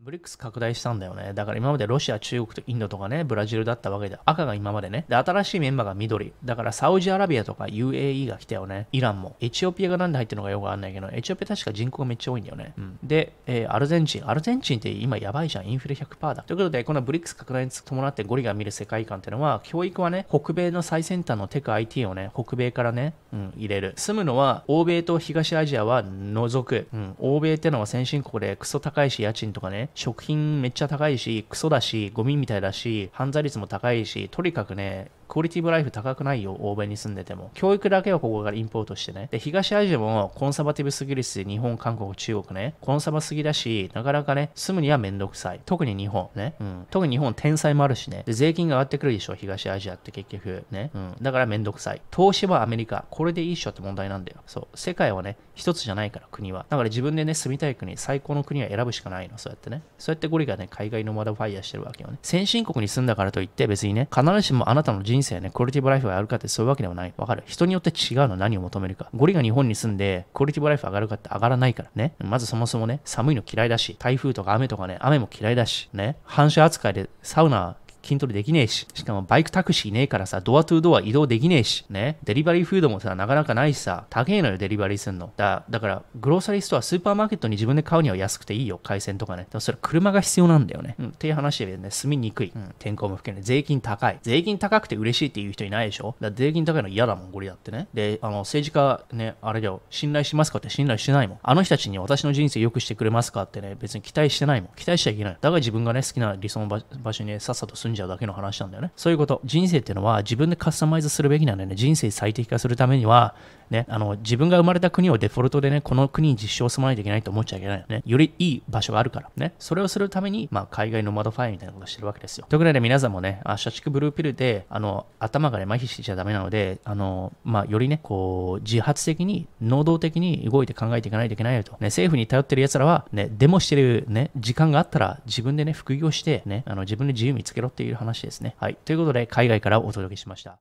ブリックス拡大したんだよね。だから今までロシア、中国とインドとかね、ブラジルだったわけで、赤が今までね。で、新しいメンバーが緑。だからサウジアラビアとか UAE が来たよね。イランも。エチオピアがなんで入ってるのかよくわかんないけど、エチオピア確か人口がめっちゃ多いんだよね。うん、で、えー、アルゼンチン。アルゼンチンって今やばいじゃん。インフレ100%だ。ということで、このブリックス拡大に伴ってゴリが見る世界観っていうのは、教育はね、北米の最先端のテク IT をね、北米からね、うん、入れる。住むのは、欧米と東アジアは除く。うん、欧米ってのは先進国でクソ高いし、家賃とかね、食品めっちゃ高いし、クソだし、ゴミみたいだし、犯罪率も高いし、とにかくね、クオリティブライフ高くないよ、欧米に住んでても。教育だけはここからインポートしてね。で、東アジアもコンサバティブすぎるし、日本、韓国、中国ね、コンサバすぎだし、なかなかね、住むにはめんどくさい。特に日本ね。うん。特に日本、天才もあるしね。で、税金が上がってくるでしょ、東アジアって結局ね。うん。だからめんどくさい。投資はアメリカ。これでいいっしょって問題なんだよ。そう。世界はね、一つじゃないから、国は。だから自分でね、住みたい国、最高の国は選ぶしかないの。そうやってね。そうやってゴリがね、海外のマダファイヤーしてるわけよね。先進国に住んだからといって、別にね、必ずしもあなたの人生ね、クオリティブライフが上がるかってそういうわけではない。わかる？人によって違うの何を求めるか。ゴリが日本に住んで、クオリティブライフ上がるかって上がらないからね。まずそもそもね、寒いの嫌いだし、台風とか雨とかね、雨も嫌いだし、ね、反射扱いでサウナ筋トレできねえし、しかもバイクタクシーねえからさ、ドアトゥードア移動できねえし、ね、デリバリーフードもさ、なかなかないしさ、高えのよ、デリバリーすんの。だだから、グローサリーストア、スーパーマーケットに自分で買うには安くていいよ、海鮮とかね。でもそれ車が必要なんだよね。うん、っていう話でね、住みにくい。うん、天候も含め、税金高い。税金高くて嬉しいっていう人いないでしょ？だ税金高いの嫌だもん、ゴリだってね。で、あの、政治家ね、あれだよ、信頼しますかって信頼しないもん。あの人たちに私の人生良くしてくれますかってね、別に期待してないもん。期待しちゃいけない。だから自分がね、好きな理想の場所に、さっさと住んじゃうだけの話なんだよね。そういうこと。人生っていうのは自分でカスタマイズするべきなんだよね。人生最適化するためには、ね、あの、自分が生まれた国をデフォルトでね、この国に実証してもらわないといけないと思っちゃいけないよね。よりいい場所があるから。ね。それをするために、まあ、海外のマドファイみたいなことをしてるわけですよ。ということで、皆さんもね、あ社畜ブルーピルで、あの、頭がね、麻痺しちゃダメなので、あの、まあ、よりね、こう、自発的に、能動的に動いて考えていかないといけないよと。ね、政府に頼ってる奴らは、ね、デモしてるね、時間があったら、自分でね、副業して、ね、あの、自分で自由見つけろっていういう話ですね。はい。ということで、海外からお届けしました。